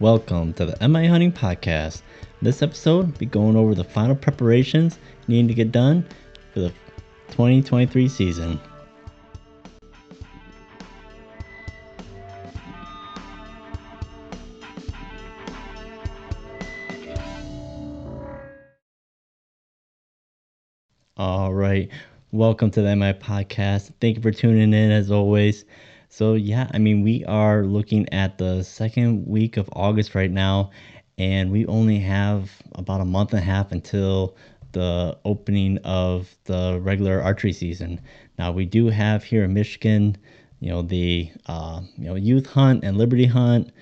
Welcome to the MI Hunting Podcast. This episode, we'll be going over the final preparations needing to get done for the 2023 season. All right. Welcome to the MI Podcast. Thank you for tuning in as always. So, yeah, I mean, we are looking at the second week of August right now, and we only have about a month and a half until the opening of the regular archery season. Now, we do have here in Michigan, you know, the uh, you know youth hunt and liberty hunt,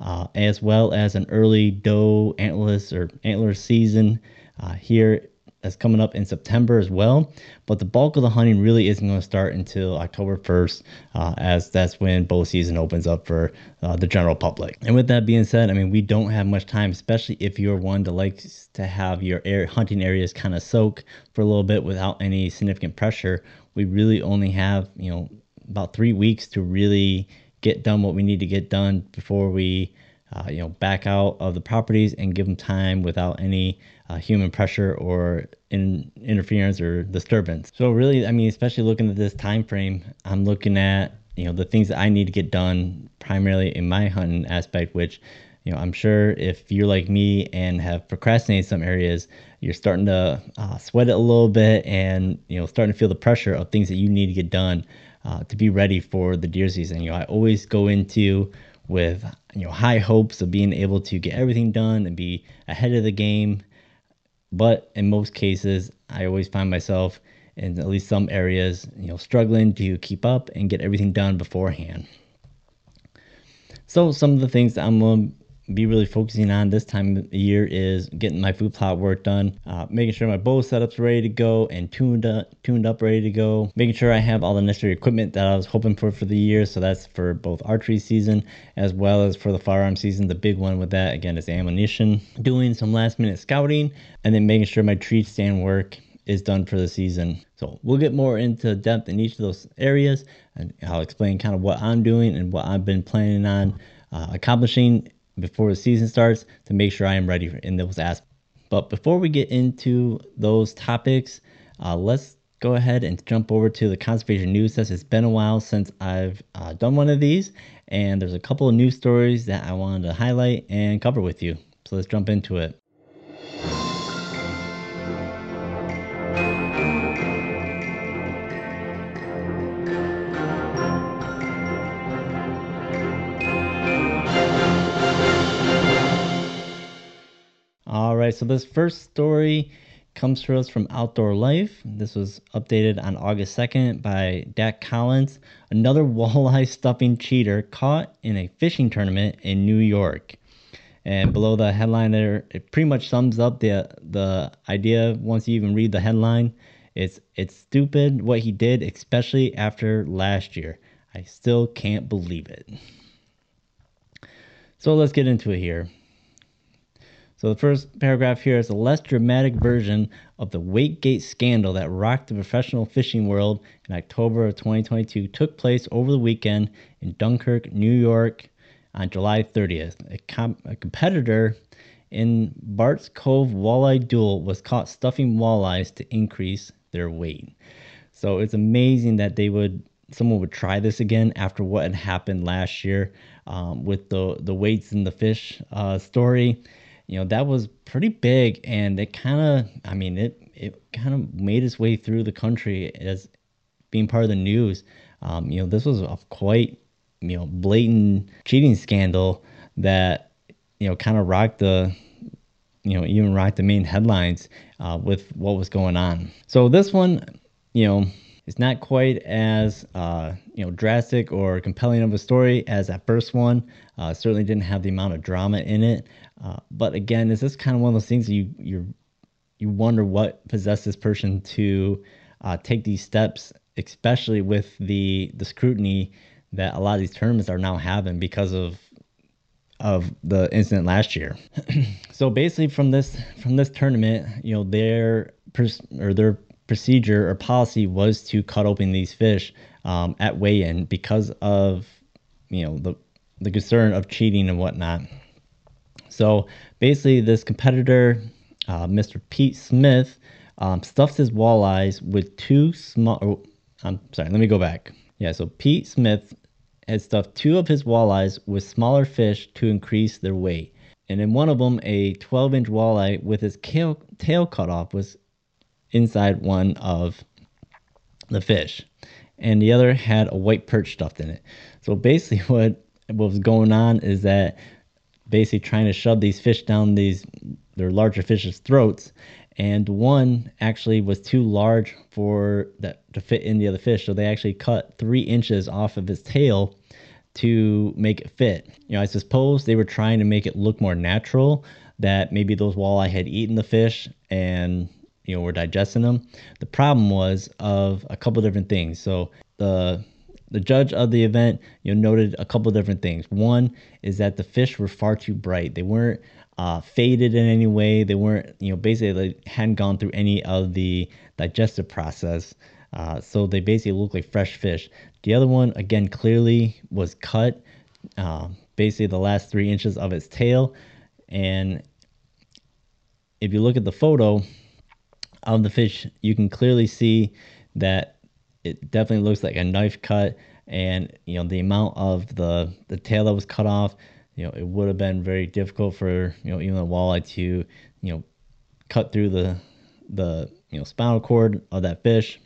uh, as well as an early doe antlerless or antler season uh, here that's coming up in September as well. But the bulk of the hunting really isn't going to start until October 1st, uh, as that's when bow season opens up for uh, the general public. And with that being said, I mean, we don't have much time, especially if you're one that likes to have your air hunting areas kind of soak for a little bit without any significant pressure. We really only have, you know, about three weeks to really get done what we need to get done before we uh, you know, back out of the properties and give them time without any uh, human pressure or in, interference or disturbance. So really, I mean, especially looking at this time frame, I'm looking at you know the things that I need to get done primarily in my hunting aspect, which you know I'm sure if you're like me and have procrastinated some areas, you're starting to uh, sweat it a little bit and you know starting to feel the pressure of things that you need to get done uh, to be ready for the deer season. You know, I always go into with you know high hopes of being able to get everything done and be ahead of the game. But in most cases, I always find myself in at least some areas, you know, struggling to keep up and get everything done beforehand. So some of the things that I'm going be really focusing on this time of year is getting my food plot work done, uh, making sure my bow setup's ready to go and tuned up, tuned up, ready to go, making sure I have all the necessary equipment that I was hoping for for the year. So that's for both archery season as well as for the firearm season. The big one with that again is ammunition. Doing some last minute scouting and then making sure my tree stand work is done for the season. So we'll get more into depth in each of those areas, and I'll explain kind of what I'm doing and what I've been planning on uh, accomplishing before the season starts to make sure I am ready in those aspects. But before we get into those topics, uh, let's go ahead and jump over to the conservation news desk. It's been a while since I've uh, done one of these, and there's a couple of news stories that I wanted to highlight and cover with you. So let's jump into it. Right, so this first story comes to us from Outdoor Life. This was updated on August 2nd by Dac Collins. Another walleye stuffing cheater caught in a fishing tournament in New York. And below the headline there, it pretty much sums up the the idea once you even read the headline. It's it's stupid what he did, especially after last year. I still can't believe it. So let's get into it here. So the first paragraph here is a less dramatic version of the Weightgate scandal that rocked the professional fishing world in October of 2022 took place over the weekend in Dunkirk, New York on July 30th. A, com- a competitor in Bart's Cove Walleye Duel was caught stuffing walleyes to increase their weight. So it's amazing that they would someone would try this again after what had happened last year um, with the the weights and the fish uh, story you know that was pretty big and it kind of i mean it it kind of made its way through the country as being part of the news. Um, you know this was a quite you know blatant cheating scandal that you know kind of rocked the you know even rocked the main headlines uh, with what was going on. So this one you know it's not quite as uh, you know drastic or compelling of a story as that first one. Uh, certainly didn't have the amount of drama in it. Uh, but again, is this kind of one of those things you you you wonder what possessed this person to uh, take these steps, especially with the the scrutiny that a lot of these tournaments are now having because of of the incident last year. so basically, from this from this tournament, you know, their or their procedure or policy was to cut open these fish um, at weigh-in because of you know the the concern of cheating and whatnot. So basically, this competitor, uh, Mr. Pete Smith, um, stuffs his walleyes with two small. Oh, I'm sorry, let me go back. Yeah, so Pete Smith had stuffed two of his walleyes with smaller fish to increase their weight. And in one of them, a 12 inch walleye with his tail, tail cut off was inside one of the fish. And the other had a white perch stuffed in it. So basically, what, what was going on is that basically trying to shove these fish down these their larger fish's throats and one actually was too large for that to fit in the other fish so they actually cut three inches off of his tail to make it fit you know i suppose they were trying to make it look more natural that maybe those walleye had eaten the fish and you know were digesting them the problem was of a couple different things so the the judge of the event you know noted a couple different things one is that the fish were far too bright they weren't uh, faded in any way. They weren't, you know, basically they hadn't gone through any of the digestive process. Uh, so they basically looked like fresh fish. The other one, again, clearly was cut, uh, basically the last three inches of its tail. And if you look at the photo of the fish, you can clearly see that it definitely looks like a knife cut. And you know the amount of the the tail that was cut off, you know, it would have been very difficult for you know even a walleye to you know cut through the the you know spinal cord of that fish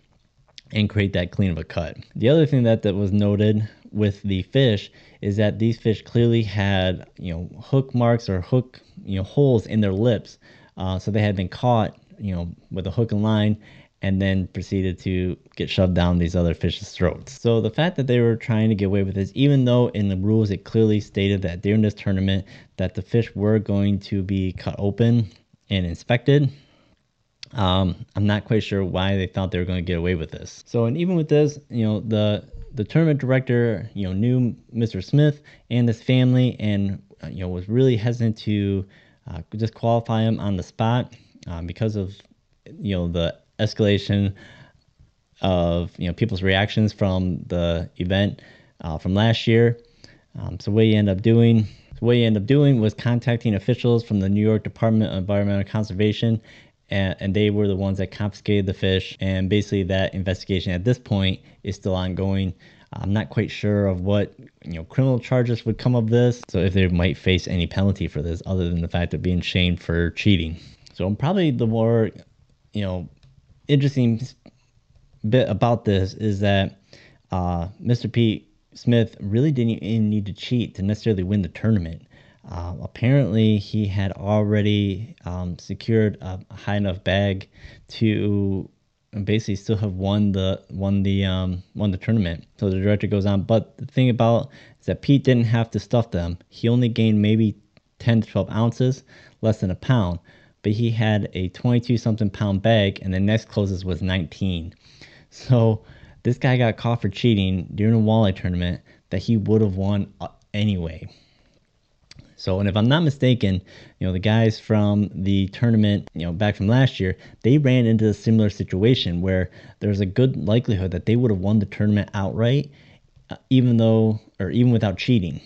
and create that clean of a cut. The other thing that that was noted with the fish is that these fish clearly had you know hook marks or hook you know holes in their lips, uh, so they had been caught you know with a hook and line and then proceeded to get shoved down these other fish's throats. So the fact that they were trying to get away with this, even though in the rules it clearly stated that during this tournament that the fish were going to be cut open and inspected, um, I'm not quite sure why they thought they were going to get away with this. So and even with this, you know, the the tournament director, you know, knew Mr. Smith and his family, and uh, you know was really hesitant to uh, disqualify him on the spot um, because of you know the escalation of you know people's reactions from the event uh, from last year. Um, so what you end up doing, what you end up doing was contacting officials from the New York Department of Environmental Conservation, and, and they were the ones that confiscated the fish. And basically, that investigation at this point is still ongoing. I'm not quite sure of what you know criminal charges would come of this, so if they might face any penalty for this, other than the fact of being shamed for cheating. So probably the more you know interesting bit about this is that uh, Mr. Pete Smith really didn't even need to cheat to necessarily win the tournament. Uh, apparently, he had already um, secured a high enough bag to basically still have won the won the um, won the tournament. So the director goes on, but the thing about is that Pete didn't have to stuff them. He only gained maybe 10 to 12 ounces, less than a pound but he had a 22 something pound bag, and the next closest was 19. So this guy got caught for cheating during a walleye tournament that he would have won uh, anyway. So, and if I'm not mistaken, you know, the guys from the tournament, you know, back from last year, they ran into a similar situation where there's a good likelihood that they would have won the tournament outright, uh, even though, or even without cheating.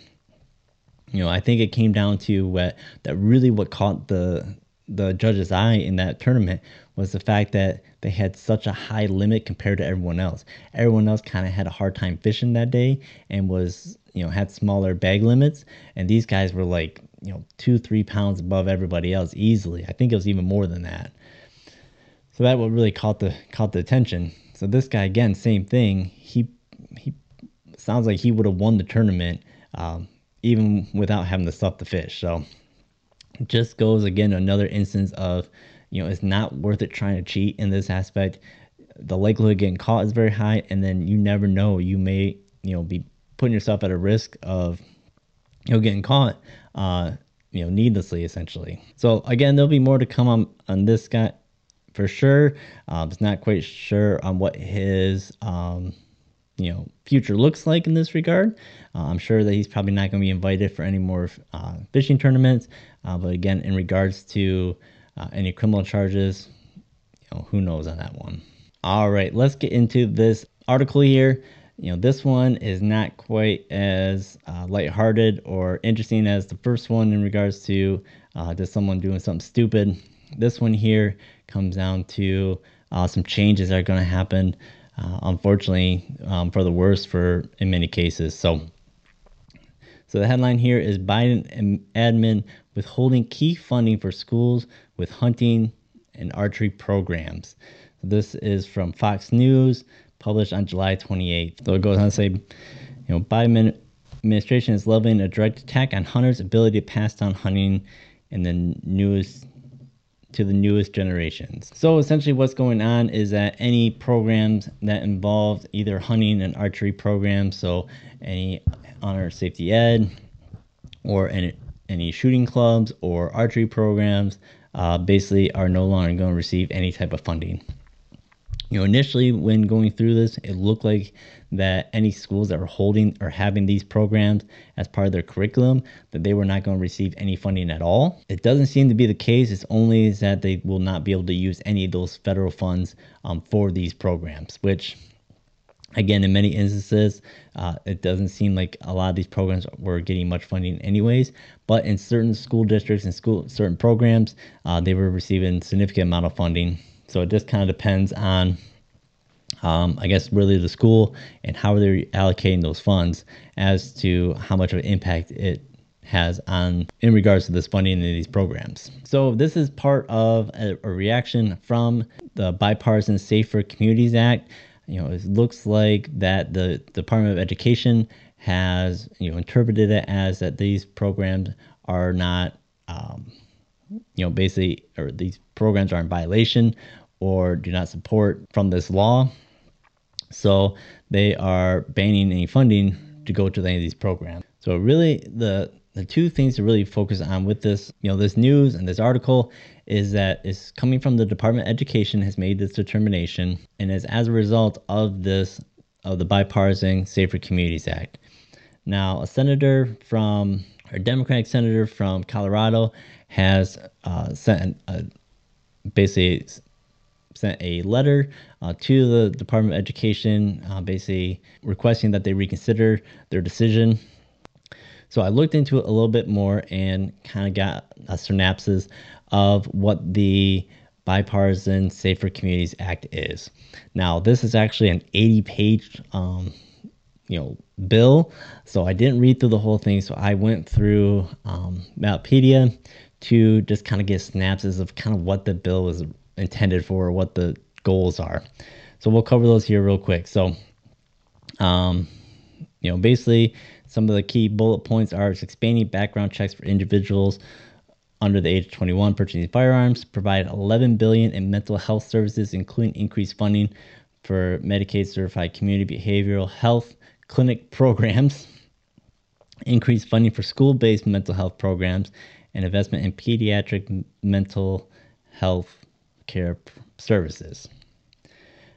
You know, I think it came down to what that really what caught the the judge's eye in that tournament was the fact that they had such a high limit compared to everyone else. Everyone else kind of had a hard time fishing that day and was, you know, had smaller bag limits. And these guys were like, you know, two, three pounds above everybody else easily. I think it was even more than that. So that what really caught the caught the attention. So this guy again, same thing. He he sounds like he would have won the tournament um, even without having to stuff the fish. So just goes again another instance of you know it's not worth it trying to cheat in this aspect. The likelihood of getting caught is very high and then you never know. You may you know be putting yourself at a risk of you know getting caught uh you know needlessly essentially. So again there'll be more to come on on this guy for sure. Um it's not quite sure on what his um you know future looks like in this regard. Uh, I'm sure that he's probably not going to be invited for any more uh, fishing tournaments. Uh, but again, in regards to uh, any criminal charges, you know who knows on that one. All right, let's get into this article here. you know, this one is not quite as uh, lighthearted or interesting as the first one in regards to uh, just someone doing something stupid. This one here comes down to uh, some changes that are going to happen, uh, unfortunately, um, for the worse for in many cases. So, so the headline here is Biden admin withholding key funding for schools with hunting and archery programs. So this is from Fox News published on July 28th. So it goes on to say, you know, Biden administration is leveling a direct attack on hunters' ability to pass down hunting in the newest to the newest generations. So essentially what's going on is that any programs that involve either hunting and archery programs, so any hunter safety ed or any, any shooting clubs or archery programs, uh, basically are no longer going to receive any type of funding you know, initially when going through this, it looked like that any schools that were holding or having these programs as part of their curriculum, that they were not going to receive any funding at all. It doesn't seem to be the case. It's only that they will not be able to use any of those federal funds um, for these programs, which again in many instances uh, it doesn't seem like a lot of these programs were getting much funding anyways but in certain school districts and school certain programs uh, they were receiving significant amount of funding so it just kind of depends on, um, I guess, really the school and how they're allocating those funds as to how much of an impact it has on in regards to this funding in these programs. So this is part of a, a reaction from the Bipartisan Safer Communities Act. You know, it looks like that the Department of Education has you know interpreted it as that these programs are not um, you know basically or these programs are in violation or do not support from this law. So they are banning any funding to go to any of these programs. So really the the two things to really focus on with this, you know, this news and this article is that it's coming from the Department of Education has made this determination and is as a result of this of the bipartisan Safer Communities Act. Now, a senator from a Democratic senator from Colorado has uh, sent a, basically sent a letter uh, to the Department of Education, uh, basically requesting that they reconsider their decision. So I looked into it a little bit more and kind of got a synopsis of what the Bipartisan Safer Communities Act is. Now, this is actually an 80-page, um, you know, bill. So I didn't read through the whole thing. So I went through um, Mountpedia to just kind of get synopsis of kind of what the bill was intended for, what the goals are. So we'll cover those here real quick. So, um, you know, basically, some of the key bullet points are expanding background checks for individuals under the age of 21 purchasing firearms, provide 11 billion in mental health services, including increased funding for Medicaid certified community behavioral health clinic programs, increased funding for school-based mental health programs, and investment in pediatric mental health care services.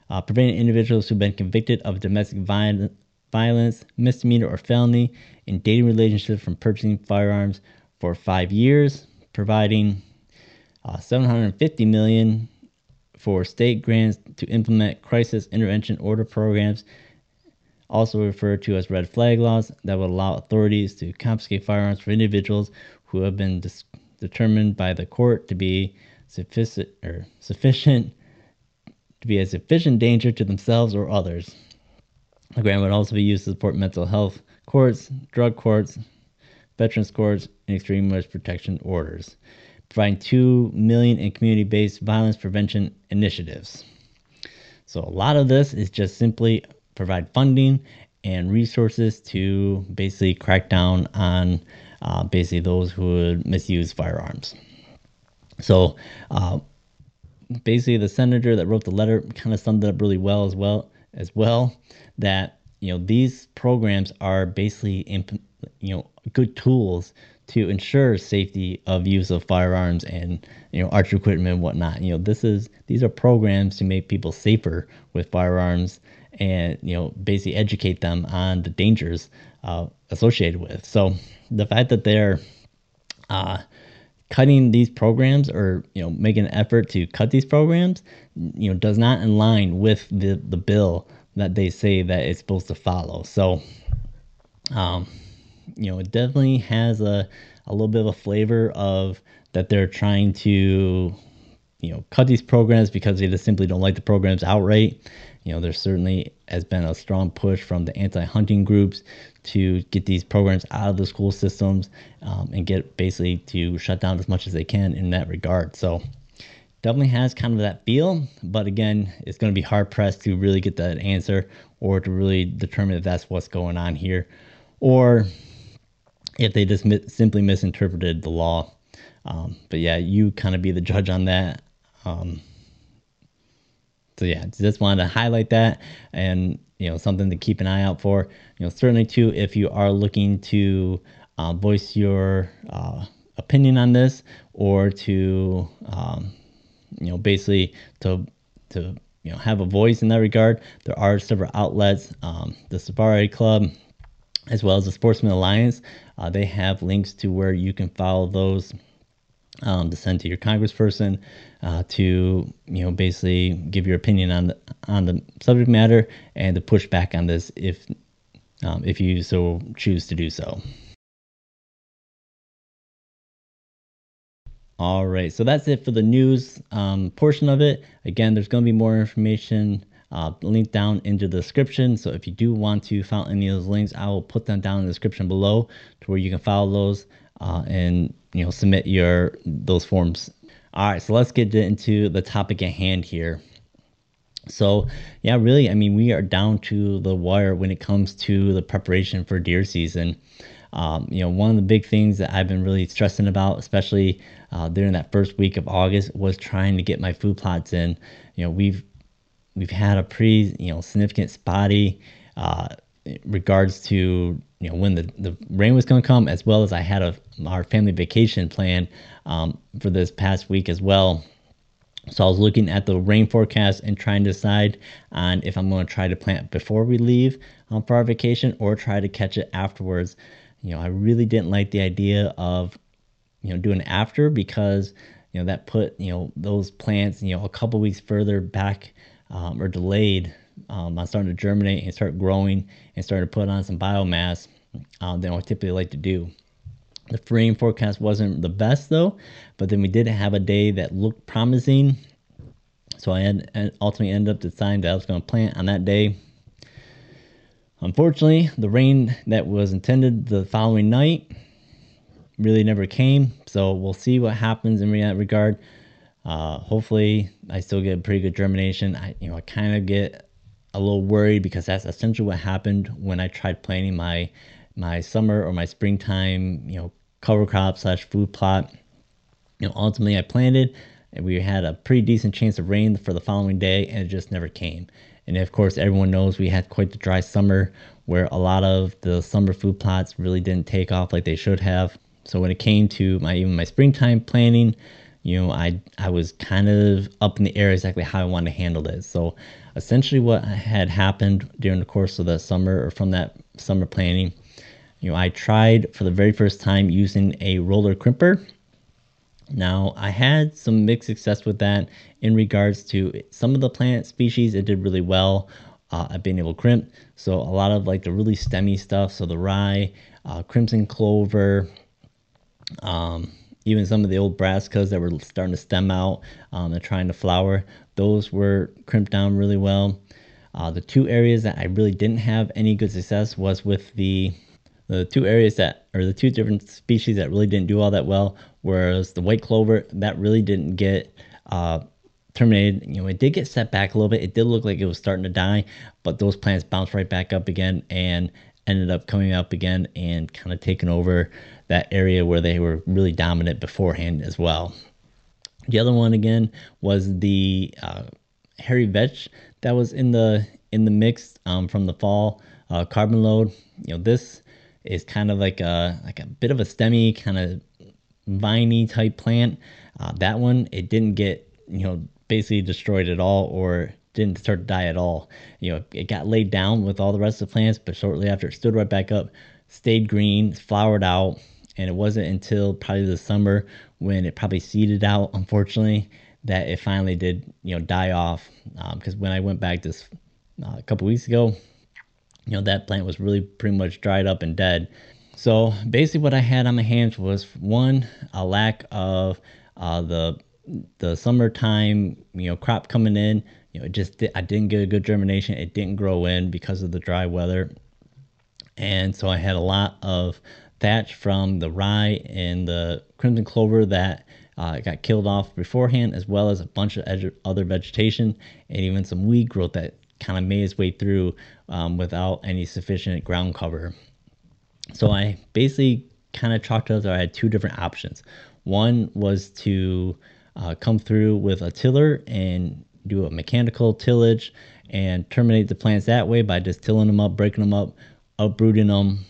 Uh, preventing individuals who've been convicted of domestic violence, misdemeanor, or felony in dating relationships from purchasing firearms for five years, providing uh, 750 million for state grants to implement crisis intervention order programs, also referred to as red flag laws, that would allow authorities to confiscate firearms for individuals who have been dis- determined by the court to be sufficient or sufficient to be a sufficient danger to themselves or others. The grant would also be used to support mental health courts, drug courts, veterans courts, and extreme risk protection orders, providing two million in community-based violence prevention initiatives. So a lot of this is just simply provide funding and resources to basically crack down on uh, basically those who would misuse firearms. So uh, basically, the senator that wrote the letter kind of summed it up really well as well as well that you know these programs are basically imp- you know good tools to ensure safety of use of firearms and you know archery equipment and whatnot. You know this is these are programs to make people safer with firearms and you know basically educate them on the dangers uh, associated with. So the fact that they're uh, cutting these programs or you know making an effort to cut these programs you know does not align with the the bill that they say that it's supposed to follow. So, um, you know, it definitely has a, a little bit of a flavor of that they're trying to, you know, cut these programs because they just simply don't like the programs outright. You know, there's certainly has been a strong push from the anti-hunting groups to get these programs out of the school systems um, and get basically to shut down as much as they can in that regard. So definitely has kind of that feel, but again, it's going to be hard pressed to really get that answer or to really determine if that's what's going on here, or if they just mi- simply misinterpreted the law. Um, but yeah, you kind of be the judge on that. Um, so yeah, just wanted to highlight that and you know something to keep an eye out for. You know, certainly too if you are looking to uh, voice your uh, opinion on this or to um, you know basically to to you know have a voice in that regard. There are several outlets, um, the Safari Club, as well as the Sportsman Alliance. Uh, they have links to where you can follow those um, to send to your congressperson uh, to you know basically give your opinion on the on the subject matter and to push back on this if um, if you so choose to do so. All right, so that's it for the news um, portion of it. Again, there's going to be more information uh, linked down into the description. So if you do want to follow any of those links, I will put them down in the description below to where you can follow those uh, and you know submit your those forms. All right, so let's get into the topic at hand here. So yeah, really, I mean, we are down to the wire when it comes to the preparation for deer season. Um, you know, one of the big things that I've been really stressing about, especially uh, during that first week of August, was trying to get my food plots in. You know, we've we've had a pretty you know significant spotty uh, regards to you know when the, the rain was going to come, as well as I had a our family vacation plan um, for this past week as well. So I was looking at the rain forecast and trying to decide on if I'm going to try to plant before we leave um, for our vacation or try to catch it afterwards. You know, I really didn't like the idea of you know doing after because you know that put you know those plants you know a couple weeks further back um, or delayed um, on starting to germinate and start growing and start to put on some biomass um, than I typically like to do. The rain forecast wasn't the best though, but then we did have a day that looked promising. So I had, ultimately ended up deciding that I was going to plant on that day. Unfortunately, the rain that was intended the following night really never came. So we'll see what happens in that regard. Uh, hopefully, I still get pretty good germination. I, you know, I kind of get a little worried because that's essentially what happened when I tried planting my my summer or my springtime, you know, cover crop slash food plot. You know, ultimately I planted and we had a pretty decent chance of rain for the following day and it just never came. And of course, everyone knows we had quite the dry summer where a lot of the summer food plots really didn't take off like they should have. So when it came to my even my springtime planting, you know, I I was kind of up in the air exactly how I wanted to handle this. So essentially what had happened during the course of the summer or from that summer planning, you know, I tried for the very first time using a roller crimper. Now, I had some mixed success with that in regards to some of the plant species, it did really well uh, at being able to crimp. So, a lot of like the really stemmy stuff, so the rye, uh, crimson clover, um, even some of the old brassicas that were starting to stem out um, and trying to flower, those were crimped down really well. Uh, the two areas that I really didn't have any good success was with the the two areas that or the two different species that really didn't do all that well whereas the white clover that really didn't get uh, terminated you know it did get set back a little bit it did look like it was starting to die but those plants bounced right back up again and ended up coming up again and kind of taking over that area where they were really dominant beforehand as well. The other one again was the uh, hairy vetch that was in the in the mix um, from the fall uh, carbon load. You know this is kind of like a like a bit of a stemmy kind of viney type plant. Uh, that one it didn't get you know basically destroyed at all or didn't start to die at all. You know it got laid down with all the rest of the plants, but shortly after it stood right back up, stayed green, flowered out, and it wasn't until probably the summer when it probably seeded out unfortunately that it finally did you know die off because um, when i went back this uh, a couple weeks ago, you know, that plant was really pretty much dried up and dead. So basically, what I had on my hands was one, a lack of uh, the the summertime, you know, crop coming in. You know, it just I didn't get a good germination. It didn't grow in because of the dry weather, and so I had a lot of thatch from the rye and the crimson clover that uh, got killed off beforehand, as well as a bunch of other vegetation and even some weed growth that kind of made its way through um, without any sufficient ground cover. So I basically kind of chalked up that I had two different options. One was to uh, come through with a tiller and do a mechanical tillage and terminate the plants that way by just tilling them up, breaking them up, uprooting them.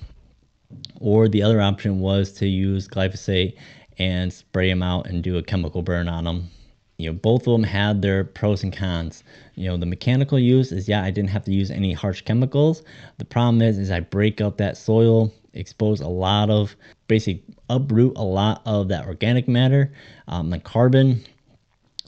Or the other option was to use glyphosate and spray them out and do a chemical burn on them. You know, both of them had their pros and cons. You know, the mechanical use is yeah, I didn't have to use any harsh chemicals. The problem is, is I break up that soil, expose a lot of, basically uproot a lot of that organic matter, um, the carbon,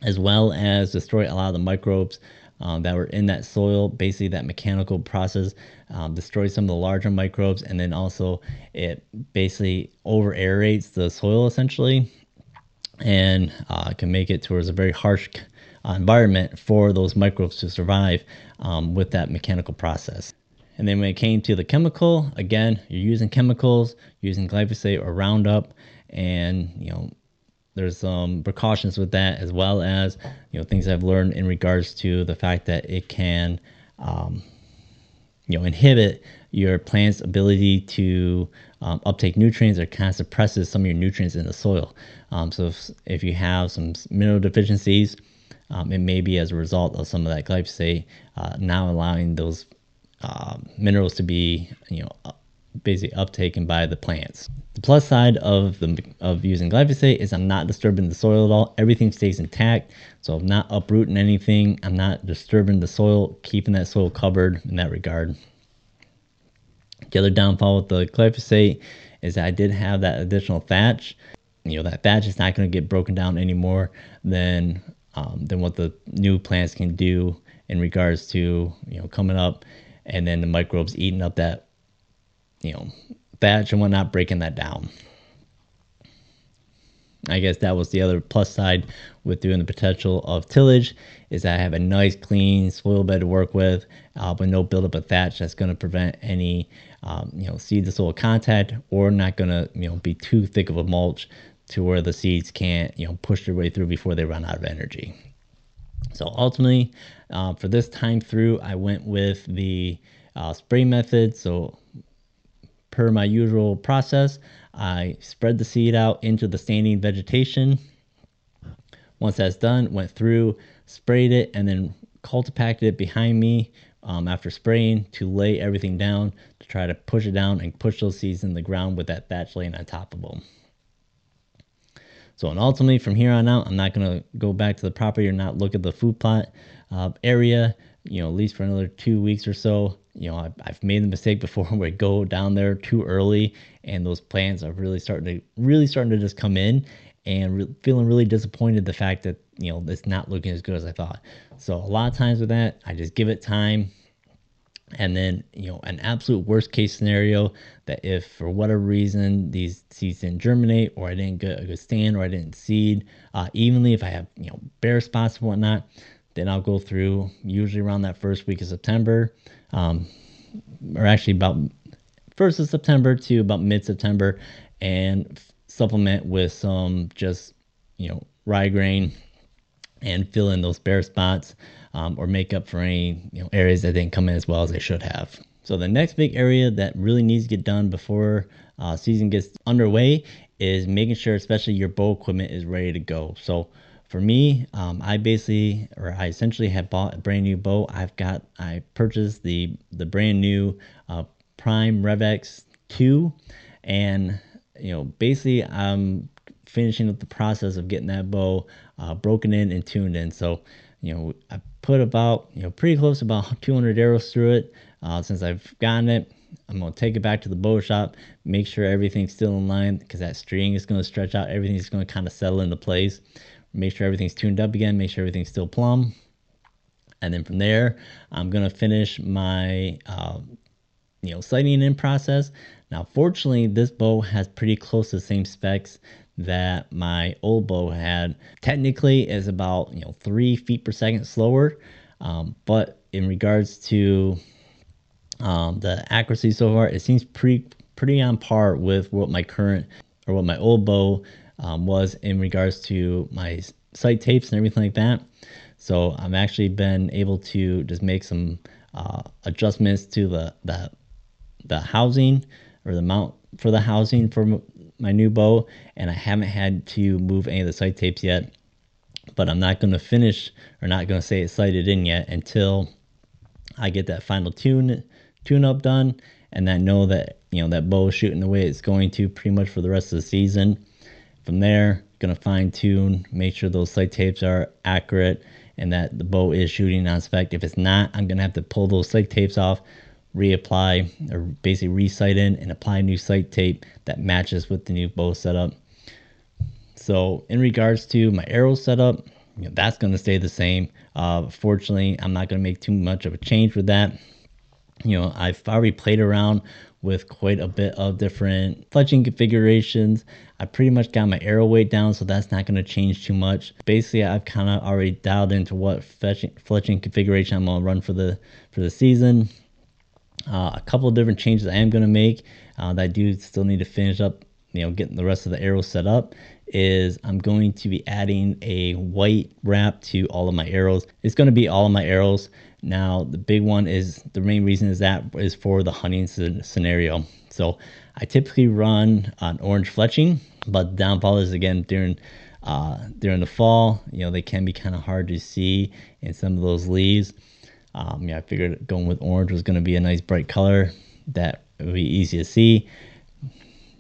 as well as destroy a lot of the microbes um, that were in that soil. Basically, that mechanical process um, destroys some of the larger microbes, and then also it basically over aerates the soil essentially and uh, can make it towards a very harsh uh, environment for those microbes to survive um, with that mechanical process. And then when it came to the chemical, again, you're using chemicals, using glyphosate or Roundup, and you know there's some precautions with that as well as you know things I've learned in regards to the fact that it can um, you know inhibit your plant's ability to um, uptake nutrients or kind of suppresses some of your nutrients in the soil. Um, so if, if, you have some mineral deficiencies, um, it may be as a result of some of that glyphosate uh, now allowing those uh, minerals to be you know basically uptaken by the plants. The plus side of the of using glyphosate is I'm not disturbing the soil at all. Everything stays intact, so I'm not uprooting anything. I'm not disturbing the soil, keeping that soil covered in that regard. The other downfall with the glyphosate is that I did have that additional thatch. You know, that thatch is not going to get broken down anymore than um, than what the new plants can do in regards to you know coming up and then the microbes eating up that you know thatch and whatnot, breaking that down. I guess that was the other plus side with doing the potential of tillage is that I have a nice clean soil bed to work with uh, with no buildup of thatch that's going to prevent any um, you know seed to soil contact or not going to you know be too thick of a mulch to where the seeds can't you know push their way through before they run out of energy. So ultimately, uh, for this time through, I went with the uh, spray method. So per my usual process, I spread the seed out into the standing vegetation. Once that's done, went through, sprayed it, and then cultipacked it behind me um, after spraying to lay everything down to try to push it down and push those seeds in the ground with that thatch laying on top of them. So, and ultimately, from here on out, I'm not going to go back to the property or not look at the food plot uh, area, you know, at least for another two weeks or so you know, I've, I've made the mistake before where I go down there too early and those plants are really starting to really starting to just come in and re- feeling really disappointed the fact that you know it's not looking as good as I thought. So a lot of times with that, I just give it time. And then, you know, an absolute worst case scenario that if for whatever reason these seeds didn't germinate or I didn't get a good stand or I didn't seed uh, evenly, if I have, you know, bare spots and whatnot, then I'll go through usually around that first week of September um, or actually about first of September to about mid September, and supplement with some just you know rye grain and fill in those bare spots um, or make up for any you know, areas that didn't come in as well as they should have. So the next big area that really needs to get done before uh, season gets underway is making sure, especially your bow equipment is ready to go. So for me, um, I basically or I essentially have bought a brand new bow. I've got I purchased the the brand new uh, Prime RevX two, and you know basically I'm finishing up the process of getting that bow uh, broken in and tuned in. So you know I put about you know pretty close about 200 arrows through it uh, since I've gotten it. I'm gonna take it back to the bow shop, make sure everything's still in line because that string is gonna stretch out. Everything's gonna kind of settle into place make sure everything's tuned up again, make sure everything's still plumb. And then from there, I'm gonna finish my uh, you know sighting in process. Now, fortunately, this bow has pretty close to the same specs that my old bow had. Technically, is about you know three feet per second slower, um, but in regards to um, the accuracy so far, it seems pretty pretty on par with what my current or what my old bow um, was in regards to my sight tapes and everything like that. So I've actually been able to just make some uh, adjustments to the, the the housing or the mount for the housing for my new bow, and I haven't had to move any of the sight tapes yet. But I'm not going to finish or not going to say it's sighted in yet until I get that final tune tune up done and then know that you know that bow is shooting the way it's going to pretty much for the rest of the season. From there, gonna fine tune, make sure those sight tapes are accurate and that the bow is shooting on spec. If it's not, I'm gonna have to pull those sight tapes off, reapply or basically resight in and apply new sight tape that matches with the new bow setup. So in regards to my arrow setup, you know, that's to stay the same. Uh, fortunately, I'm not to make too much of a change with that. You know, I've already played around with quite a bit of different fletching configurations. I pretty much got my arrow weight down, so that's not going to change too much. Basically, I've kind of already dialed into what fletching, fletching configuration I'm going to run for the for the season. Uh, a couple of different changes I am going to make uh, that I do still need to finish up, you know, getting the rest of the arrows set up is I'm going to be adding a white wrap to all of my arrows. It's going to be all of my arrows. Now, the big one is the main reason is that is for the hunting scenario. So I typically run on orange fletching, but downfall is again during uh, during the fall. You know they can be kind of hard to see in some of those leaves. Um, yeah, I figured going with orange was going to be a nice bright color that would be easy to see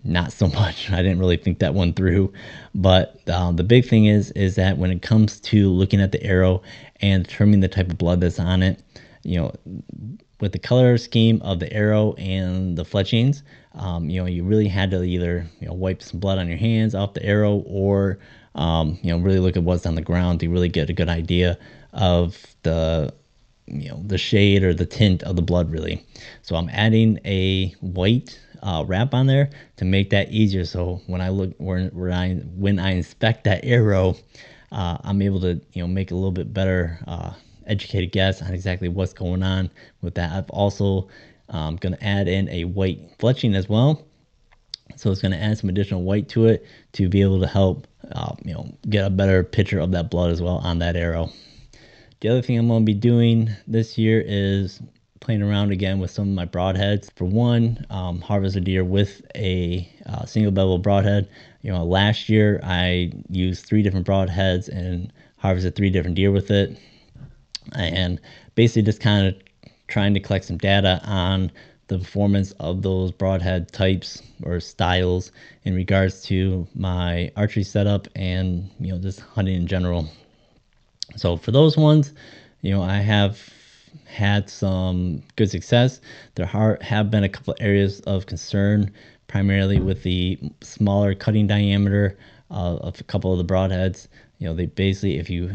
not so much. I didn't really think that one through. But um, the big thing is is that when it comes to looking at the arrow and determining the type of blood that's on it, you know, with the color scheme of the arrow and the fletchings, um, you know, you really had to either you know wipe some blood on your hands off the arrow or um, you know really look at what's on the ground to really get a good idea of the you know the shade or the tint of the blood really. So I'm adding a white uh, wrap on there to make that easier. So when I look when, when I when I inspect that arrow, uh, I'm able to you know make a little bit better uh, educated guess on exactly what's going on with that. I've also um, going to add in a white fletching as well. So it's going to add some additional white to it to be able to help uh, you know get a better picture of that blood as well on that arrow. The other thing I'm going to be doing this year is playing around again with some of my broadheads. For one, um, harvest a deer with a uh, single bevel broadhead. You know, last year I used three different broadheads and harvested three different deer with it, and basically just kind of trying to collect some data on the performance of those broadhead types or styles in regards to my archery setup and you know just hunting in general. So for those ones, you know I have had some good success. There have been a couple areas of concern, primarily with the smaller cutting diameter uh, of a couple of the broadheads. You know, they basically, if you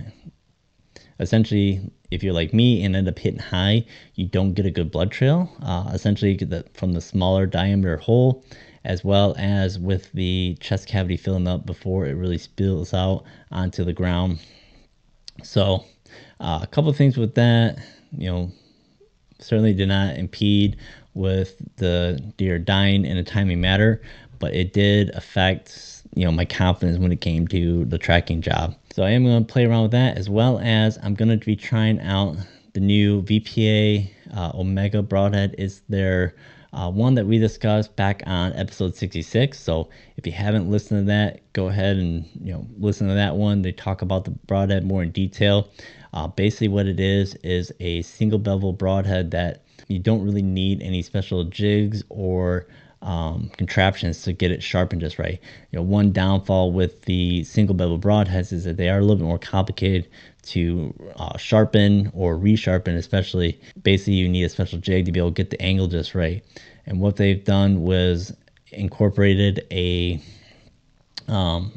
essentially, if you're like me and end up hitting high, you don't get a good blood trail. Uh, essentially, the, from the smaller diameter hole, as well as with the chest cavity filling up before it really spills out onto the ground. So, uh, a couple things with that you know, certainly did not impede with the deer dying in a timely manner, but it did affect, you know, my confidence when it came to the tracking job. So I am going to play around with that as well as I'm going to be trying out the new VPA uh, Omega Broadhead. Is their uh, one that we discussed back on episode 66. So if you haven't listened to that, go ahead and you know listen to that one. They talk about the broadhead more in detail. Uh, basically, what it is is a single bevel broadhead that you don't really need any special jigs or um, contraptions to get it sharpened just right. You know, one downfall with the single bevel broadheads is that they are a little bit more complicated to uh, sharpen or resharpen, especially. Basically, you need a special jig to be able to get the angle just right. And what they've done was incorporated a, um,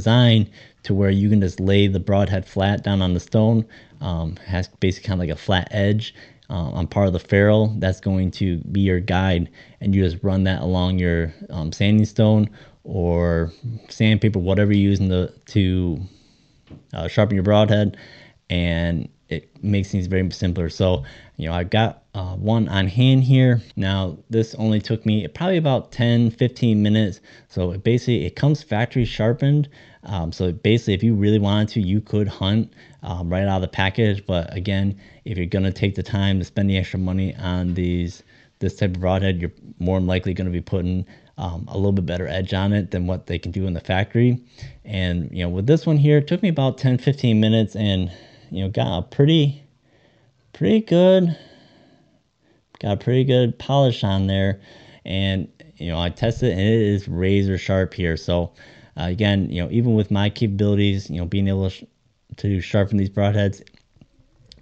design to where you can just lay the broadhead flat down on the stone um, has basically kind of like a flat edge uh, on part of the ferrule. That's going to be your guide, and you just run that along your um, sanding stone or sandpaper, whatever you're using to, to uh, sharpen your broadhead, and it makes things very simpler. So, you know, I've got uh, one on hand here. Now, this only took me probably about 10, 15 minutes. So it basically, it comes factory sharpened. Um, so basically, if you really wanted to, you could hunt um, right out of the package. But again, if you're going to take the time to spend the extra money on these, this type of broadhead, you're more than likely going to be putting um, a little bit better edge on it than what they can do in the factory. And, you know, with this one here, it took me about 10, 15 minutes and, you know, got a pretty, pretty good, got a pretty good polish on there. And, you know, I tested it, and it is razor sharp here. So, uh, again, you know, even with my capabilities, you know, being able to, sh- to sharpen these broadheads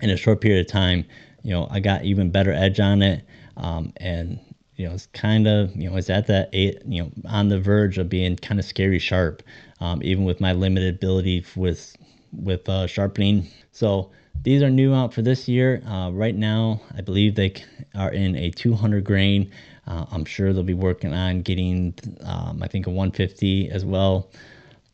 in a short period of time, you know, I got even better edge on it. Um, and you know, it's kind of, you know, it's at that eight, you know, on the verge of being kind of scary sharp, um, even with my limited ability with with uh, sharpening. So these are new out for this year. Uh, right now, I believe they are in a 200 grain. Uh, I'm sure they'll be working on getting, um, I think, a 150 as well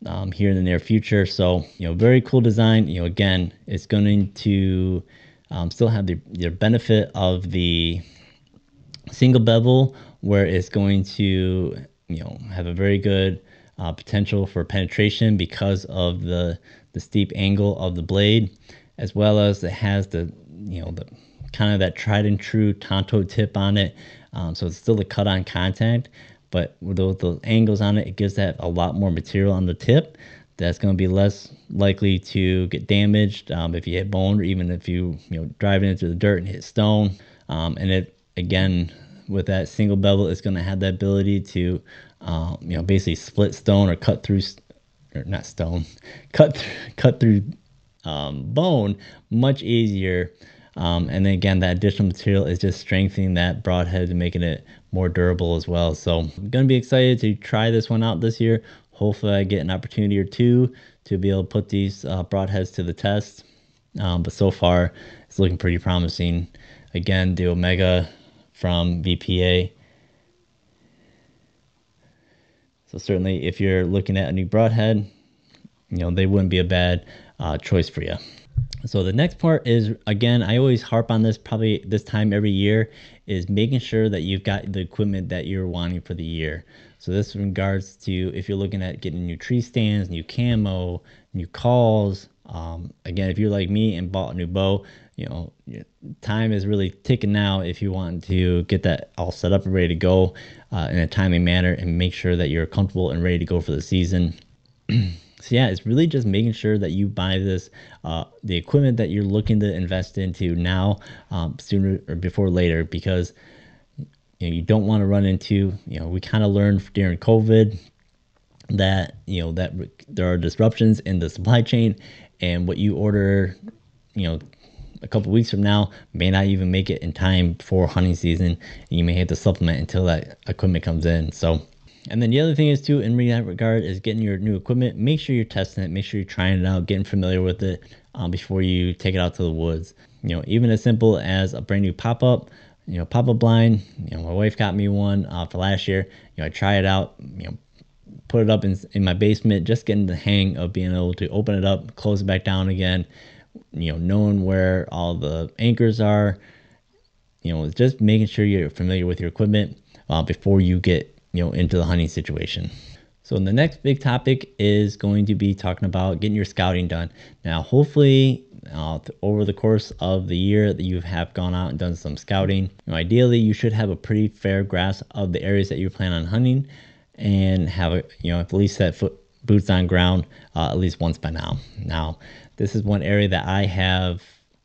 um, here in the near future. So, you know, very cool design. You know, again, it's going to um, still have the, the benefit of the single bevel where it's going to you know have a very good uh, potential for penetration because of the the steep angle of the blade as well as it has the you know the kind of that tried and true tanto tip on it um, so it's still a cut on contact but with those, those angles on it it gives that a lot more material on the tip that's going to be less likely to get damaged um, if you hit bone or even if you you know drive it into the dirt and hit stone. Um, and it again with that single bevel it's going to have the ability to um, you know basically split stone or cut through or not stone cut th- cut through um, bone much easier um, and then again that additional material is just strengthening that broadhead and making it more durable as well so i'm going to be excited to try this one out this year hopefully i get an opportunity or two to be able to put these uh, broadheads to the test um, but so far it's looking pretty promising again the omega from VPA. So certainly, if you're looking at a new broadhead, you know they wouldn't be a bad uh, choice for you. So the next part is again, I always harp on this probably this time every year is making sure that you've got the equipment that you're wanting for the year. So this in regards to if you're looking at getting new tree stands, new camo, new calls. Um, again, if you're like me and bought a new bow, you know, time is really ticking now if you want to get that all set up and ready to go uh, in a timely manner and make sure that you're comfortable and ready to go for the season. so yeah, it's really just making sure that you buy this, uh, the equipment that you're looking to invest into now, um, sooner or before later, because you know you don't want to run into. You know, we kind of learned during COVID that you know that there are disruptions in the supply chain, and what you order, you know a couple weeks from now may not even make it in time for hunting season and you may have to supplement until that equipment comes in so and then the other thing is too in that regard is getting your new equipment. Make sure you're testing it. Make sure you're trying it out getting familiar with it um, before you take it out to the woods. You know even as simple as a brand new pop-up you know pop-up blind you know my wife got me one uh, for last year. You know i try it out you know put it up in, in my basement just getting the hang of being able to open it up close it back down again you know, knowing where all the anchors are, you know, just making sure you're familiar with your equipment uh, before you get, you know, into the hunting situation. So the next big topic is going to be talking about getting your scouting done. Now, hopefully, uh, over the course of the year that you have gone out and done some scouting, you know, ideally you should have a pretty fair grasp of the areas that you plan on hunting, and have a, you know at least set foot boots on ground uh, at least once by now. Now, this is one area that I have,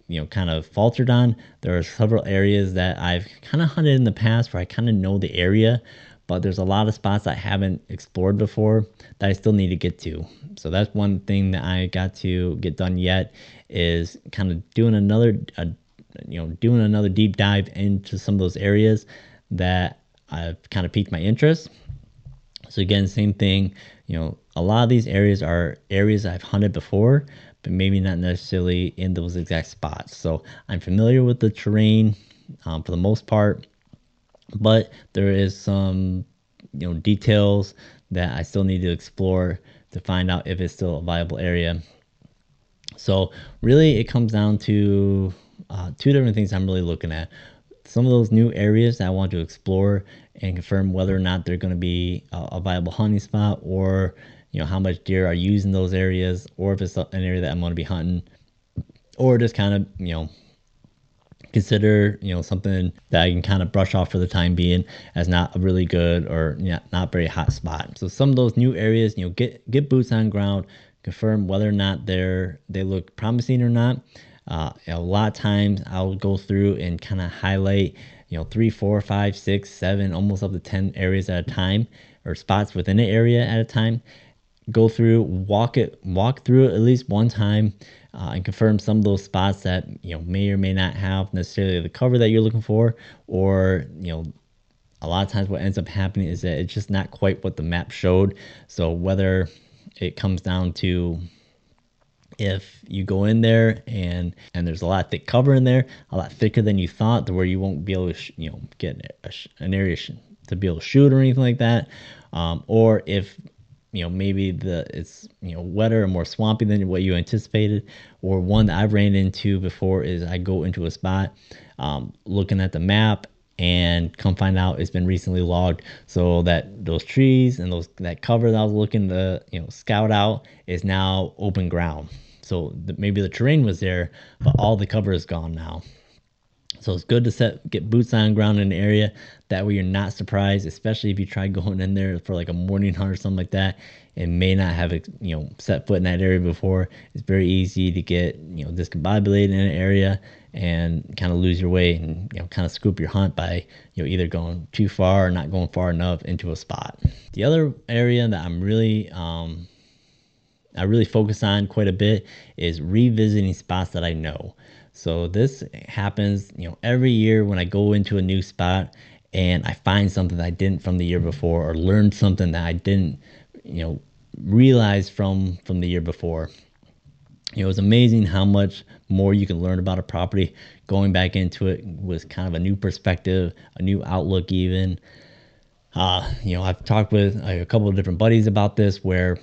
you know, kind of faltered on. There are several areas that I've kind of hunted in the past where I kind of know the area, but there's a lot of spots I haven't explored before that I still need to get to. So that's one thing that I got to get done yet is kind of doing another, uh, you know, doing another deep dive into some of those areas that I've kind of piqued my interest. So again, same thing. You know, a lot of these areas are areas I've hunted before, but maybe not necessarily in those exact spots. So I'm familiar with the terrain um, for the most part, but there is some you know details that I still need to explore to find out if it's still a viable area. So really, it comes down to uh, two different things I'm really looking at. Some of those new areas that I want to explore and confirm whether or not they're going to be a, a viable hunting spot or you know how much deer are used in those areas or if it's an area that I'm going to be hunting or just kind of you know consider you know something that I can kind of brush off for the time being as not a really good or yeah, not very hot spot. So some of those new areas, you know, get get boots on ground, confirm whether or not they're they look promising or not. Uh, a lot of times I'll go through and kind of highlight you know three, four, five, six, seven, almost up to ten areas at a time or spots within an area at a time. Go through, walk it, walk through it at least one time uh, and confirm some of those spots that you know may or may not have necessarily the cover that you're looking for, or you know a lot of times what ends up happening is that it's just not quite what the map showed. So whether it comes down to if you go in there and and there's a lot of thick cover in there, a lot thicker than you thought, to where you won't be able to sh- you know get an area sh- to be able to shoot or anything like that, um, or if you know maybe the it's you know wetter and more swampy than what you anticipated or one that i've ran into before is i go into a spot um, looking at the map and come find out it's been recently logged. So that those trees and those that cover that i was looking to you know scout out is now open ground. So the, maybe the terrain was there but all the cover is gone now. So it's good to set get boots on ground in an area that way you're not surprised, especially if you try going in there for like a morning hunt or something like that and may not have you know set foot in that area before. It's very easy to get you know discombobulated in an area and kind of lose your way and you know kind of scoop your hunt by you know either going too far or not going far enough into a spot. The other area that I'm really um, I really focus on quite a bit is revisiting spots that I know. So this happens, you know, every year when I go into a new spot and I find something that I didn't from the year before or learned something that I didn't, you know, realize from from the year before. You know, it's amazing how much more you can learn about a property going back into it with kind of a new perspective, a new outlook even. Uh, you know, I've talked with a couple of different buddies about this where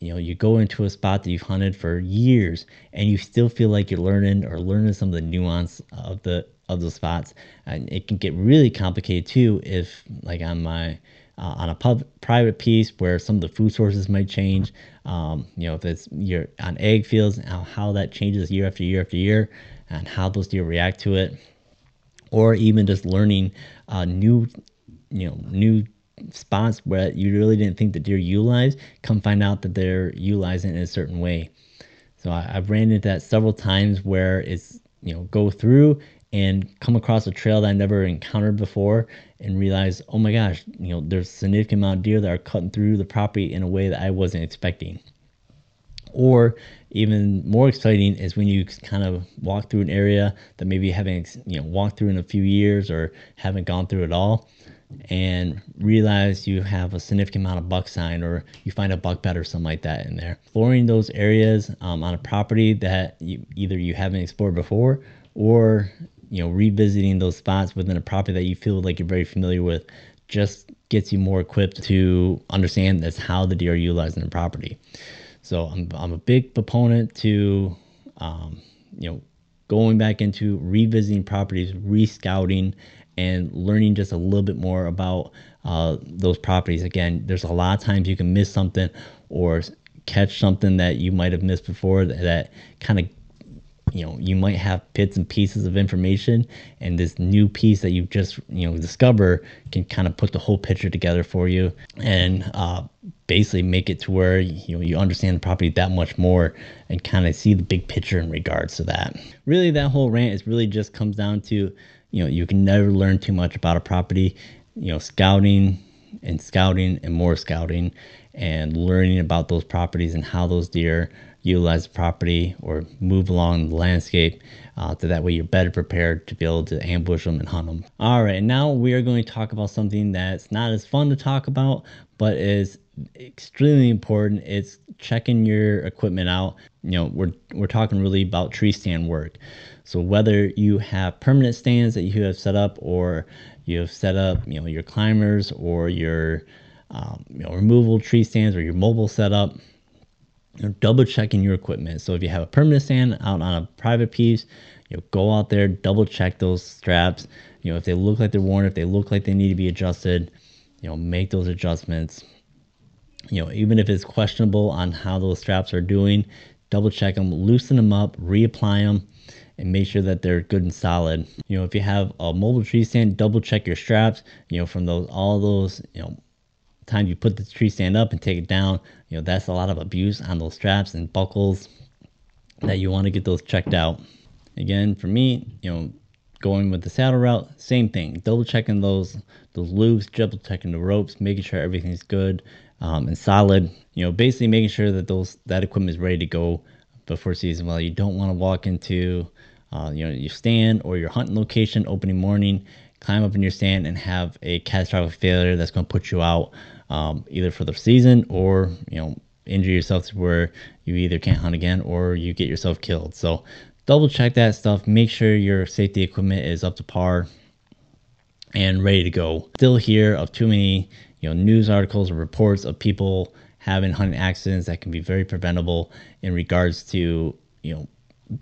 you know you go into a spot that you've hunted for years and you still feel like you're learning or learning some of the nuance of the of those spots and it can get really complicated too if like on my uh, on a pub, private piece where some of the food sources might change. Um, you know if it's you're on ag fields how, how that changes year after year after year and how those deer react to it. Or even just learning uh, new you know new spots where you really didn't think the deer utilize, come find out that they're utilizing it in a certain way. So I, have ran into that several times where it's you know go through and come across a trail that I never encountered before and realize, oh my gosh, you know, there's a significant amount of deer that are cutting through the property in a way that I wasn't expecting. Or even more exciting is when you kind of walk through an area that maybe you haven't you know walked through in a few years or haven't gone through at all and realize you have a significant amount of buck sign or you find a buck bed or something like that in there. Exploring those areas um, on a property that you, either you haven't explored before or you know revisiting those spots within a property that you feel like you're very familiar with just gets you more equipped to understand that's how the deer are utilizing the property. So I'm, I'm a big proponent to um, you know going back into revisiting properties, rescouting, and learning just a little bit more about uh, those properties. Again, there's a lot of times you can miss something or catch something that you might have missed before that, that kind of you know you might have bits and pieces of information and this new piece that you just you know discover can kind of put the whole picture together for you and uh, basically make it to where you know you understand the property that much more and kind of see the big picture in regards to that. Really that whole rant is really just comes down to you know you can never learn too much about a property you know scouting and scouting and more scouting and learning about those properties and how those deer utilize the property or move along the landscape uh, so that way you're better prepared to be able to ambush them and hunt them all right now we are going to talk about something that's not as fun to talk about but is extremely important. It's checking your equipment out. You know, we're we're talking really about tree stand work. So whether you have permanent stands that you have set up, or you have set up, you know, your climbers or your um, you know, removable tree stands or your mobile setup, double checking your equipment. So if you have a permanent stand out on a private piece, you know, go out there, double check those straps. You know, if they look like they're worn, if they look like they need to be adjusted, you know, make those adjustments you know, even if it's questionable on how those straps are doing, double check them, loosen them up, reapply them, and make sure that they're good and solid. You know, if you have a mobile tree stand, double check your straps. You know, from those all those you know times you put the tree stand up and take it down. You know, that's a lot of abuse on those straps and buckles that you want to get those checked out. Again, for me, you know, going with the saddle route, same thing. Double checking those those loops, double checking the ropes, making sure everything's good um, and solid. You know, basically making sure that those that equipment is ready to go before season. Well, you don't want to walk into uh, you know your stand or your hunting location opening morning, climb up in your stand and have a catastrophic failure that's going to put you out um, either for the season or you know injure yourself to where you either can't hunt again or you get yourself killed. So double check that stuff. Make sure your safety equipment is up to par and ready to go. Still hear of too many you know news articles or reports of people having hunting accidents that can be very preventable in regards to you know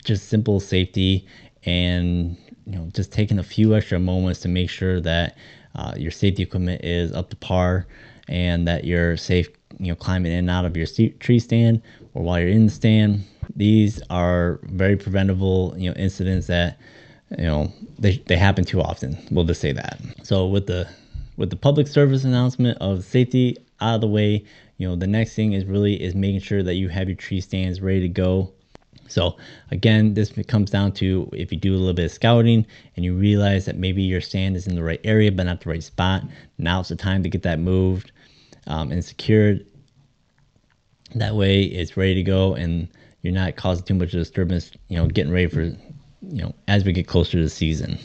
just simple safety and you know just taking a few extra moments to make sure that uh, your safety equipment is up to par and that you're safe you know climbing in and out of your tree stand or while you're in the stand these are very preventable you know incidents that you know they, they happen too often we'll just say that so with the with the public service announcement of safety out of the way, you know, the next thing is really is making sure that you have your tree stands ready to go. So again, this comes down to if you do a little bit of scouting and you realize that maybe your stand is in the right area but not the right spot, now's the time to get that moved um, and secured. That way, it's ready to go and you're not causing too much disturbance. You know, getting ready for you know as we get closer to the season.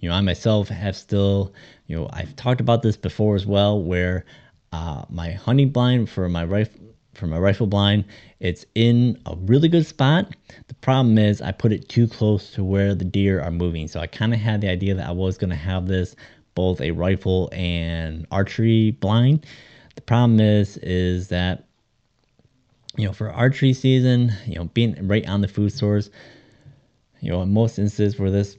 You know, I myself have still, you know, I've talked about this before as well, where uh, my hunting blind for my rifle for my rifle blind, it's in a really good spot. The problem is I put it too close to where the deer are moving. So I kind of had the idea that I was going to have this both a rifle and archery blind. The problem is is that you know for archery season, you know being right on the food source, you know in most instances where this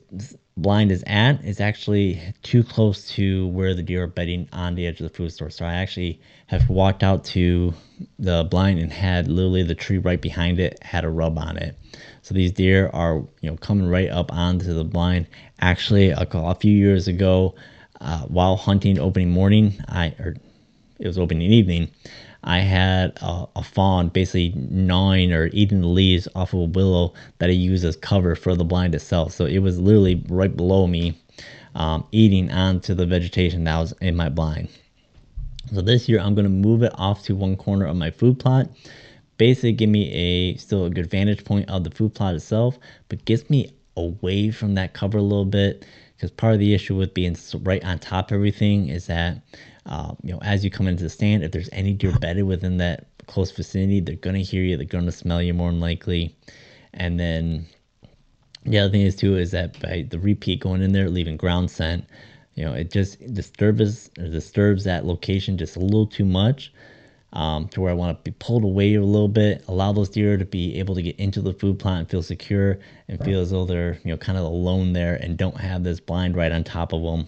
blind is at is actually too close to where the deer are bedding on the edge of the food store. So I actually have walked out to the blind and had literally the tree right behind it had a rub on it. So these deer are you know coming right up onto the blind. Actually, a, a few years ago, uh, while hunting opening morning, I or it was opening evening. I had a, a, fawn basically gnawing or eating the leaves off of a willow that I use as cover for the blind itself. So it was literally right below me, um, eating onto the vegetation that was in my blind. So this year I'm going to move it off to one corner of my food plot. Basically, give me a still a good vantage point of the food plot itself, but gets me away from that cover a little bit. Because part of the issue with being right on top of everything is that uh, you know, as you come into the stand, if there's any deer bedded within that close vicinity, they're gonna hear you. They're gonna smell you more than likely. And then the other thing is too is that by the repeat going in there, leaving ground scent, you know, it just disturbs disturbs that location just a little too much. Um, to where I want to be pulled away a little bit, allow those deer to be able to get into the food plot and feel secure and feel as though they're you know kind of alone there and don't have this blind right on top of them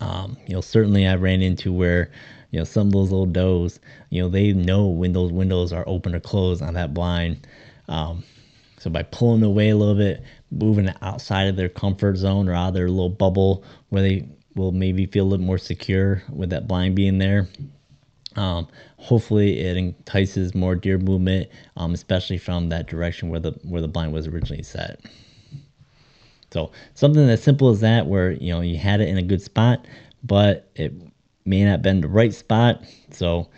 um, you know, certainly I ran into where, you know, some of those old does, you know, they know when those windows are open or closed on that blind. Um, so by pulling away a little bit, moving outside of their comfort zone or out of their little bubble where they will maybe feel a little more secure with that blind being there. Um, hopefully it entices more deer movement, um, especially from that direction where the where the blind was originally set. So something as simple as that, where you know you had it in a good spot, but it may not been the right spot. So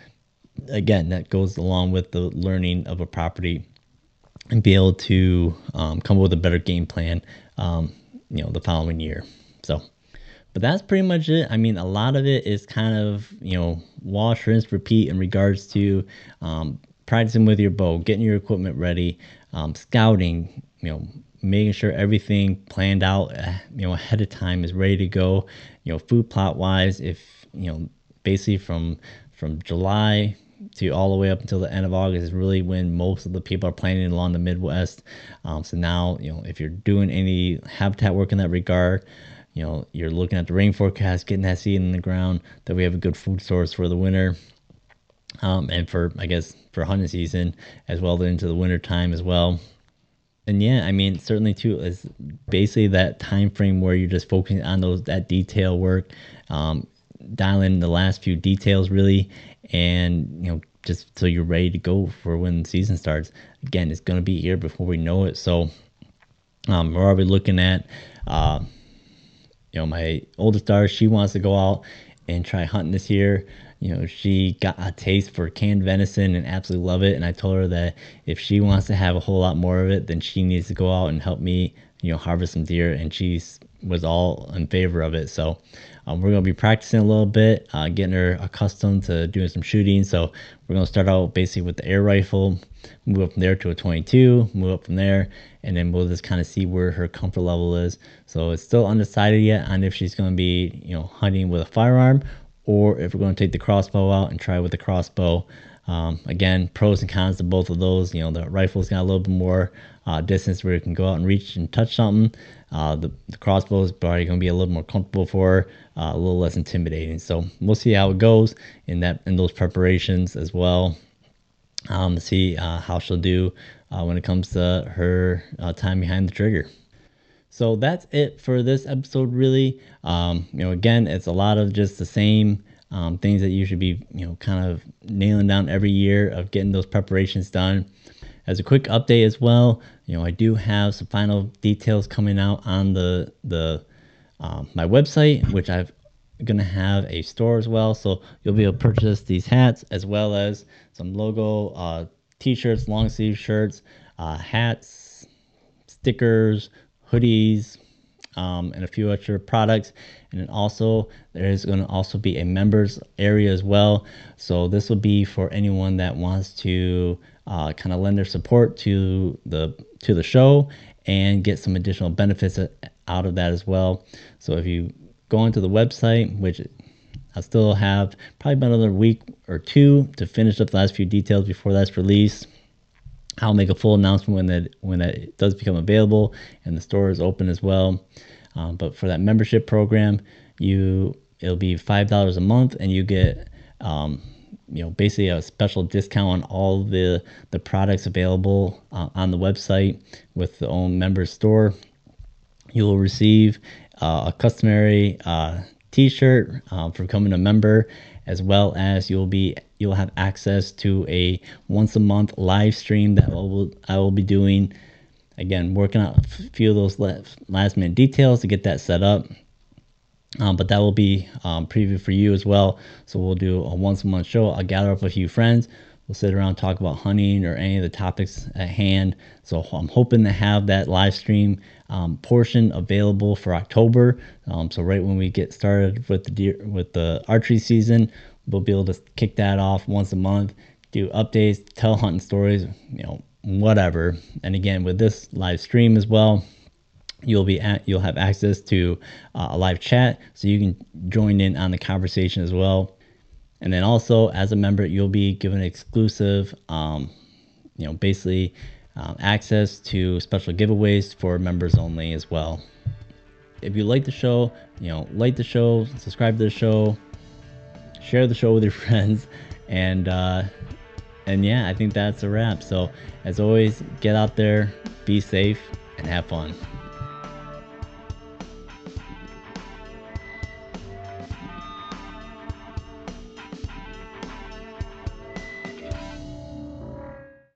again, that goes along with the learning of a property and be able to um, come up with a better game plan, um, you know, the following year. So but that's pretty much it. I mean, a lot of it is kind of you know wash, rinse, repeat in regards to um, practicing with your bow, getting your equipment ready, um, scouting, you know, making sure everything planned out, uh, you know, ahead of time is ready to go. You know, food plot wise, if you know, basically from from July to all the way up until the end of August is really when most of the people are planning along the Midwest. Um, so now, you know, if you're doing any habitat work in that regard, you know, you're looking at the rain forecast, getting that seed in the ground, that we have a good food source for the winter. Um, and for, I guess, for hunting season as well into the winter time as well. And yeah, I mean, certainly too is basically that time frame where you're just focusing on those that detail work, um, dialing the last few details really, and you know just so you're ready to go for when season starts. Again, it's to be here before we know it. So um, we're already looking at, uh, you know, my oldest daughter. She wants to go out and try hunting this year. You know, she got a taste for canned venison and absolutely love it. And I told her that if she wants to have a whole lot more of it, then she needs to go out and help me, you know, harvest some deer. And she was all in favor of it. So um, we're going to be practicing a little bit, uh, getting her accustomed to doing some shooting. So we're going to start out basically with the air rifle, move up from there to a 22, move up from there, and then we'll just kind of see where her comfort level is. So it's still undecided yet on if she's going to be, you know, hunting with a firearm or if we're going to take the crossbow out and try with the crossbow. Um, again, pros and cons to both of those. You know, the rifle's got a little bit more uh, distance where you can go out and reach and touch something. Uh, the, the crossbow is probably going to be a little more comfortable for uh, a little less intimidating. So we'll see how it goes in that in those preparations as well. Um, see uh, how she'll do uh, when it comes to her uh, time behind the trigger. So that's it for this episode. Really, um, you know, again, it's a lot of just the same um, things that you should be, you know, kind of nailing down every year of getting those preparations done. As a quick update as well, you know, I do have some final details coming out on the the um, my website, which I'm gonna have a store as well. So you'll be able to purchase these hats as well as some logo uh, t-shirts, long sleeve shirts, uh, hats, stickers, hoodies, um, and a few extra products. And then also there is going to also be a members area as well. So this will be for anyone that wants to uh, kind of lend their support to the to the show and get some additional benefits out of that as well. So if you go onto the website, which I still have probably about another week or two to finish up the last few details before that's released. I'll make a full announcement when that when that does become available and the store is open as well. Um, but for that membership program, you it'll be five dollars a month, and you get um, you know basically a special discount on all the the products available uh, on the website with the own member store you will receive uh, a customary uh, t-shirt uh, for becoming a member as well as you'll be you'll have access to a once a month live stream that I will, I will be doing again working out a few of those last minute details to get that set up um, but that will be um, preview for you as well. So we'll do a once a month show. I'll gather up a few friends. We'll sit around talk about hunting or any of the topics at hand. So I'm hoping to have that live stream um, portion available for October. Um, so right when we get started with the deer, with the archery season, we'll be able to kick that off once a month, do updates, tell hunting stories, you know, whatever. And again, with this live stream as well, you'll be at you'll have access to uh, a live chat so you can join in on the conversation as well and then also as a member you'll be given exclusive um, you know basically um, access to special giveaways for members only as well if you like the show you know like the show subscribe to the show share the show with your friends. And uh, and yeah i think that's a wrap. So as always get out there be safe and have fun